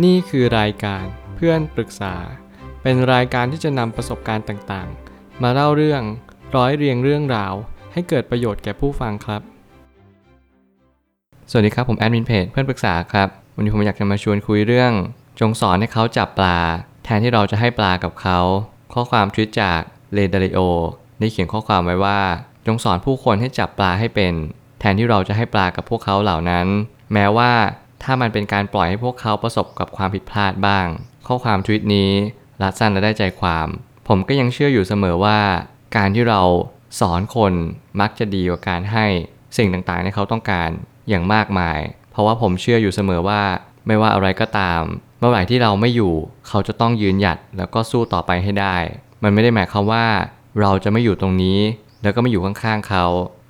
นี่คือรายการเพื่อนปรึกษา เป็นรายการที่จะนำประสบการณ์ต่างๆ มาเล่าเรื่องร้อยเรียงเรื่องราว ให้เกิดประโยชน์แก่ผู้ฟังครับ สวัสดีครับผมแอดมินเพจเพื่อนปรึกษาครับ วันนี้ผมอยากจะมาชวนคุยเรื่อง จงสอนให้เขาจับปลา แทนที่เราจะให้ปลากับเขา ข้อความทวิตจากเลดาริโอได้เขียนข้อความไว้ว่า จงสอนผู้คนให้จับปลาให้เป็น แทนที่เราจะให้ปลากับพวกเขาเหล่านั้น แม้ว่า ถ้ามันเป็นการปล่อยให้พวกเขาประสบกับความผิดพลาดบ้าง ข้อความทวิตนี้รัดสั้นและได้ใจความ ผมก็ยังเชื่ออยู่เสมอว่า การที่เราสอนคนมักจะดีกว่าการให้สิ่งต่างๆที่เขาต้องการอย่างมากมาย เพราะว่าผมเชื่ออยู่เสมอว่า ไม่ว่าอะไรก็ตาม เมื่อไหร่ที่เราไม่อยู่เขาจะต้องยืนหยัดแล้วก็สู้ต่อไปให้ได้ มันไม่ได้หมายความว่า เราจะไม่อยู่ตรงนี้ แล้วก็ไม่อยู่ข้างๆเขา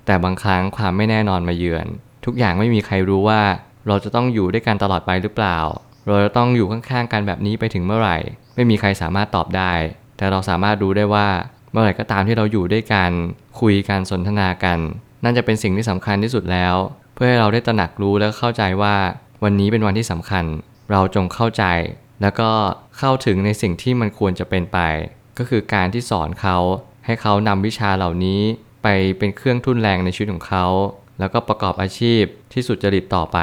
แต่บางครั้งความไม่แน่นอนมาเยือน ทุกอย่างไม่มีใครรู้ว่า เราจะต้องอยู่ด้วยกันตลอดไปหรือเปล่า เราจะต้องอยู่ข้างๆกันแบบนี้ไปถึงเมื่อไหร่ ไม่มีใครสามารถตอบได้ แต่เราสามารถรู้ได้ว่า เมื่อไหร่ก็ตามที่เราอยู่ด้วยกัน คุยกันสนทนากัน นั่นจะเป็นสิ่งที่สำคัญที่สุดแล้ว เพื่อให้เราได้ตระหนักรู้และเข้าใจว่า วันนี้เป็นวันที่สำคัญ เราจงเข้าใจ แล้วก็เข้าถึงในสิ่งที่มันควรจะเป็นไป ก็คือการที่สอนเขาให้เขานำวิชาเหล่านี้ไปเป็นเครื่องทุนแรงในชีวิตของเขา แล้วก็ประกอบอาชีพที่สุจริตต่อไป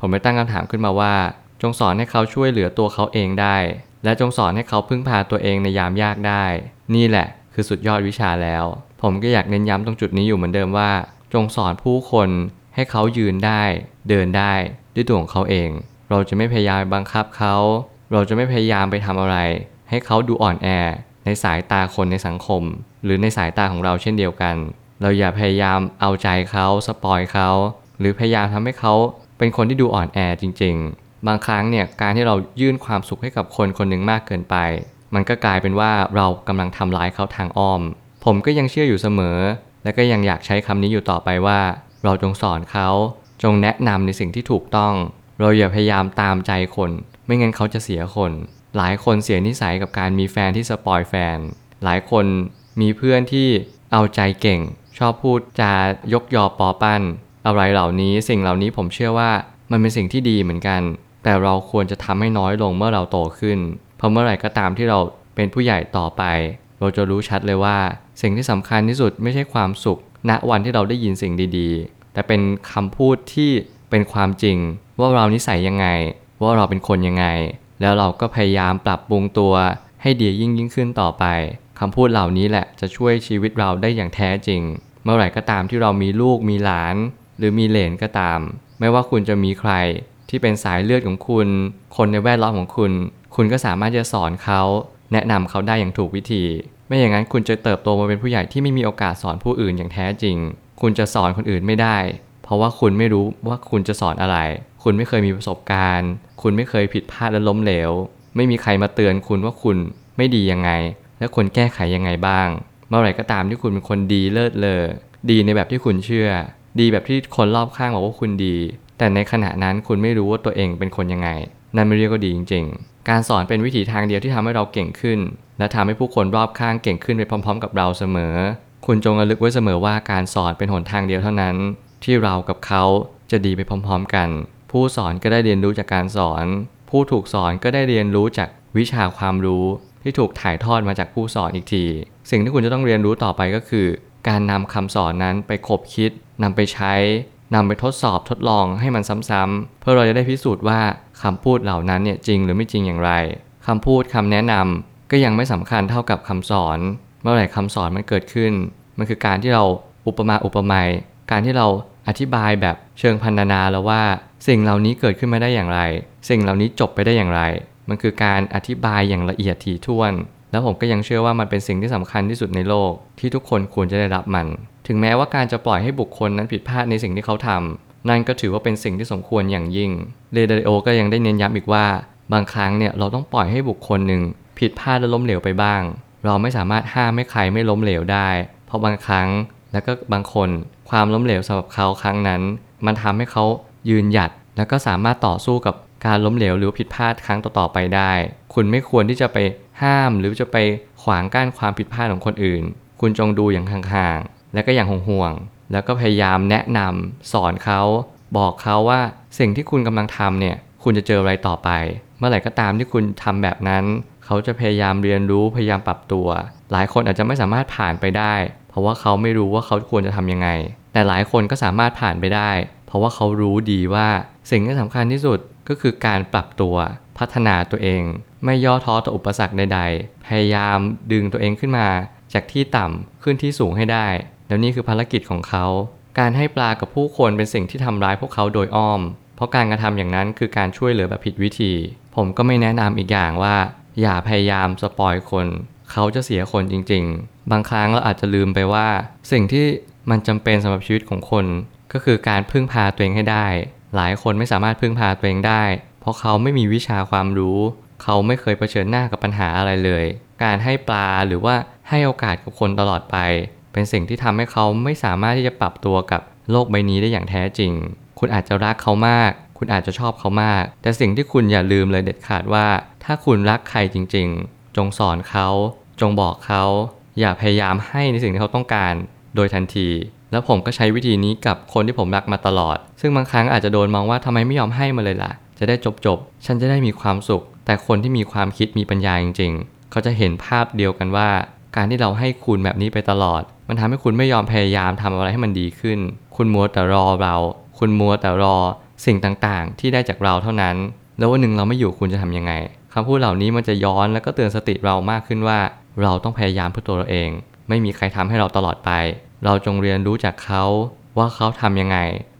ผมไปตั้งคำถามขึ้นมาว่า จงสอนให้เขาช่วยเหลือตัวเขาเองได้ และจงสอนให้เขาพึ่งพาตัวเองในยามยากได้ นี่แหละ คือสุดยอดวิชาแล้ว ผมก็อยากเน้นย้ำตรงจุดนี้อยู่เหมือนเดิมว่า จงสอนผู้คนให้เขายืนได้ เดินได้ด้วยตัวของเขาเอง เราจะไม่พยายามบังคับเขา เราจะไม่พยายามไปทำอะไร ให้เขาดูอ่อนแอ ในสายตาคนในสังคม หรือในสายตาของเราเช่นเดียวกัน เราอย่าพยายามเอาใจเขาสปอยเขา หรือพยายามทำให้เขาเป็นคนที่ดูอ่อนแอจริง ๆ บางครั้งเนี่ยการที่เรายื่นความสุขให้กับคนคนหนึ่งมากเกินไป มันก็กลายเป็นว่าเรากำลังทำร้ายเขาทางอ้อม ผมก็ยังเชื่ออยู่เสมอ และก็ยังอยากใช้คำนี้อยู่ต่อไปว่า เราจงสอนเขาจงแนะนำในสิ่งที่ถูกต้อง เราอย่าพยายามตามใจคน ไม่งั้นเขาจะเสียคน หลายคนเสียนิสัยกับการมีแฟนที่สปอยแฟน หลายคนมีเพื่อนที่ เอาใจเก่ง ชอบพูดจายกยอปอปั้น อะไรเหล่านี้สิ่งเหล่านี้ผมเชื่อว่ามันเป็นสิ่งที่ดีเหมือนกัน แต่เราควรจะทำให้น้อยลงเมื่อเราโตขึ้น เพราะเมื่อไหร่ก็ตามที่เราเป็นผู้ใหญ่ต่อไป เราจะรู้ชัดเลยว่า สิ่งที่สำคัญที่สุดไม่ใช่ความสุข ณวันที่เราได้ยินสิ่งดีๆ แต่เป็นคำพูดที่เป็นความจริง ว่าเรานิสัยยังไง ว่าเราเป็นคนยังไง แล้วเราก็พยายามปรับปรุงตัวให้ดียิ่งยิ่งขึ้นต่อไป คำพูดเหล่านี้แหละจะช่วยชีวิตเราได้อย่างแท้จริง เมื่อไหร่ก็ตามที่เรามีลูกมีหลาน หรือมีเหลนก็ตาม ไม่ว่าคุณจะมีใครที่เป็นสายเลือดของคุณ คนในแวดล้อมของคุณ คุณก็สามารถจะสอนเขาแนะนำเขาได้อย่างถูกวิธี ไม่อย่างนั้นคุณจะเติบโตมาเป็นผู้ใหญ่ที่ไม่มีโอกาสสอนผู้อื่นอย่างแท้จริง คุณจะสอนคนอื่นไม่ได้ เพราะว่าคุณไม่รู้ว่าคุณจะสอนอะไร คุณไม่เคยมีประสบการณ์ คุณไม่เคยผิดพลาดและล้มเหลว ไม่มีใครมาเตือนคุณว่าคุณไม่ดียังไง และควรแก้ไขยังไงบ้าง เมื่อไหร่ก็ตามที่คุณเป็นคนดีเลิศเลอดีในแบบที่คุณเชื่อ ดีแบบที่คนรอบข้างบอกว่าคุณดี แต่ในขณะนั้นคุณไม่รู้ว่าตัวเองเป็นคนยังไง นั่นไม่เรียกว่าดีจริง ๆ การสอนเป็นวิถีทางเดียวที่ทำให้เราเก่งขึ้น และทำให้ผู้คนรอบข้างเก่งขึ้นไปพร้อม ๆ กับเราเสมอ คุณจงระลึกไว้เสมอว่าการสอนเป็นหนทางเดียวเท่านั้น ที่เรากับเขาจะดีไปพร้อม ๆ กัน ผู้สอนก็ได้เรียนรู้จากการสอน ผู้ถูกสอนก็ได้เรียนรู้จากวิชาความรู้ ที่ถูกถ่ายทอดมาจากผู้สอนอีกที สิ่งที่คุณจะต้องเรียนรู้ต่อไปก็คือ การนำคำสอนนั้นไปคบคิดนำไปใช้นำไปทดสอบทดลองให้มันซ้ำๆเพื่อเราจะได้พิสูจน์ว่าคำพูดเหล่านั้นเนี่ยจริงหรือไม่จริงอย่างไรคำพูดคำแนะนำก็ยังไม่สำคัญเท่ากับคำสอน เมื่อไหร่คำสอนมันเกิดขึ้น มันคือการที่เราอุปมาอุปไมยการที่เราอธิบายแบบเชิงพันนานาแล้วว่า สิ่งเหล่านี้เกิดขึ้นมาได้อย่างไร สิ่งเหล่านี้จบไปได้อย่างไร มันคือการอธิบายอย่างละเอียดถี่ถ้วน แล้วผมก็ยังเชื่อว่ามันเป็นสิ่งที่สำคัญที่สุดในโลก ที่ทุกคนควรจะได้รับมัน ถึงแม้ว่าการจะปล่อยให้บุคคลนั้นผิดพลาดในสิ่งที่เขาทำนั่นก็ถือว่าเป็นสิ่งที่สมควรอย่างยิ่งเรเดโอก็ยังได้เน้นย้ำอีกว่า บางครั้งเนี่ยเราต้องปล่อยให้บุคคลหนึ่งผิดพลาดและล้มเหลวไปบ้าง เราไม่สามารถห้ามให้ใครไม่ล้มเหลวได้ เพราะบางครั้งแล้วก็บางคนความล้มเหลวสำหรับเขาครั้งนั้น มันทำให้เขายืนหยัด แล้วก็สามารถต่อสู้กับ การล้มเหลวหรือผิดพลาดครั้งต่อๆไปได้ คุณไม่ควรที่จะไปห้ามหรือจะไปขวางกั้นความผิดพลาดของคนอื่น คุณจงดูอย่างห่างๆ และก็อย่างห่วงๆ แล้วก็พยายามแนะนำสอนเขา บอกเขาว่าสิ่งที่คุณกำลังทำเนี่ย คุณจะเจออะไรต่อไป เมื่อไหร่ก็ตามที่คุณทำแบบนั้น เขาจะพยายามเรียนรู้พยายามปรับตัว หลายคนอาจจะไม่สามารถผ่านไปได้ เพราะว่าเขาไม่รู้ว่าเขาควรจะทำยังไง แต่หลายคนก็สามารถผ่านไปได้ เพราะว่าเขารู้ดีว่าสิ่งที่สำคัญที่สุดก็คือการปรับตัวพัฒนาตัวเอง ไม่ย่อท้อต่ออุปสรรคใด ๆ พยายามดึงตัวเองขึ้นมา จากที่ต่ำขึ้นที่สูงให้ได้ แล้วนี่คือภารกิจของเขา การให้ปลากับผู้คนเป็นสิ่งที่ทำร้ายพวกเขาโดยอ้อม เพราะการกระทำอย่างนั้นคือการช่วยเหลือแบบผิดวิธี ผมก็ไม่แนะนำอีกอย่างว่า อย่าพยายามสปอยคน เขาจะเสียคนจริง ๆ บางครั้งเราอาจจะลืมไปว่า สิ่งที่มันจำเป็นสำหรับชีวิตของคน ก็คือการพึ่งพาตัวเองให้ได้ หลายคนไม่สามารถพึ่งพาตัวเองได้ เพราะเขาไม่มีวิชาความรู้ เขาไม่เคยเผชิญหน้ากับปัญหาอะไรเลย การให้ปลาหรือว่าให้โอกาสกับคนตลอดไป เป็นสิ่งที่ทำให้เขาไม่สามารถที่จะปรับตัวกับโลกใบนี้ได้อย่างแท้จริง คุณอาจจะรักเขามาก คุณอาจจะชอบเขามาก แต่สิ่งที่คุณอย่าลืมเลยเด็ดขาดว่า ถ้าคุณรักใครจริง ๆ จงสอนเขา จงบอกเขา อย่าพยายามให้ในสิ่งที่เขาต้องการ โดยทันที แล้วผมก็ใช้วิธีนี้กับคนที่ผมรักมาตลอด ซึ่งบางครั้งอาจจะโดนมองว่าทำไมไม่ยอมให้มาเลยล่ะ จะได้จบจบฉันจะได้มีความสุข แต่คนที่มีความคิดมีปัญญาจริงๆ เขาจะเห็นภาพเดียวกันว่า การที่เราให้คุณแบบนี้ไปตลอด มันทำให้คุณไม่ยอมพยายามทำอะไรให้มันดีขึ้น คุณมัวแต่รอเรา คุณมัวแต่รอ สิ่งต่างๆ ที่ได้จากเราเท่านั้น แล้ววันหนึ่งเราไม่อยู่คุณจะทำยังไงคำพูดเหล่านี้มันจะย้อนแล้วก็เตือนสติเรามากขึ้นว่า เราต้องพยายามเพื่อตัวเราเอง ไม่มีใครทำให้เราตลอดไป เราจงเรียนรู้จากเขาว่าเขาทำยังไง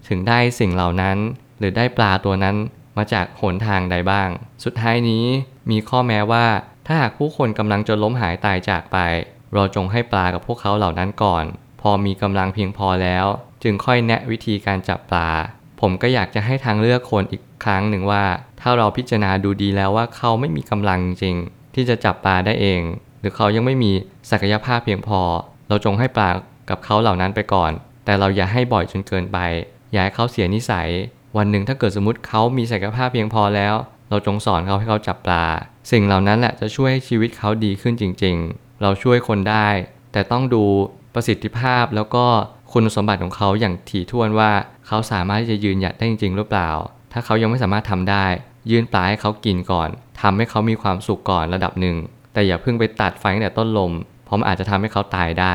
ถึงได้สิ่งเหล่านั้น หรือได้ปลาตัวนั้นมาจากหนทางใดบ้าง สุดท้ายนี้มีข้อแม้ว่าถ้าหากผู้คนกำลังจะล้มหายตายจากไป เราจงให้ปลากับพวกเขาเหล่านั้นก่อน พอมีกำลังเพียงพอแล้ว จึงค่อยแนะวิธีการจับปลา ผมก็อยากจะให้ทางเลือกคนอีกครั้งหนึ่งว่า ถ้าเราพิจารณาดูดีแล้วว่าเขาไม่มีกำลังจริง ที่จะจับปลาได้เอง หรือเขายังไม่มีศักยภาพเพียงพอ เราจงให้ปลา กับเขาเหล่านั้นไปก่อน แต่เราอย่าให้บ่อยจนเกินไป อย่าให้เขาเสียนิสัย วันหนึ่งถ้าเกิดสมมติเขามีศักยภาพเพียงพอแล้ว เราจงสอนเขาให้เขาจับปลา สิ่งเหล่านั้นแหละจะช่วยให้ชีวิตเขาดีขึ้นจริง ๆ เราช่วยคนได้ แต่ต้องดูประสิทธิภาพแล้วก็คุณสมบัติของเขาอย่างถี่ถ้วนว่าเขาสามารถที่จะยืนหยัดได้จริง ๆ หรือเปล่า ถ้าเขายังไม่สามารถทำได้ ยื่นปลาให้เขากินก่อนทำให้เขามีความสุขก่อนระดับหนึ่ง แต่อย่าเพิ่งไปตัดไฟตั้งแต่ต้นลม เพราะมันอาจจะทำให้เขาตายได้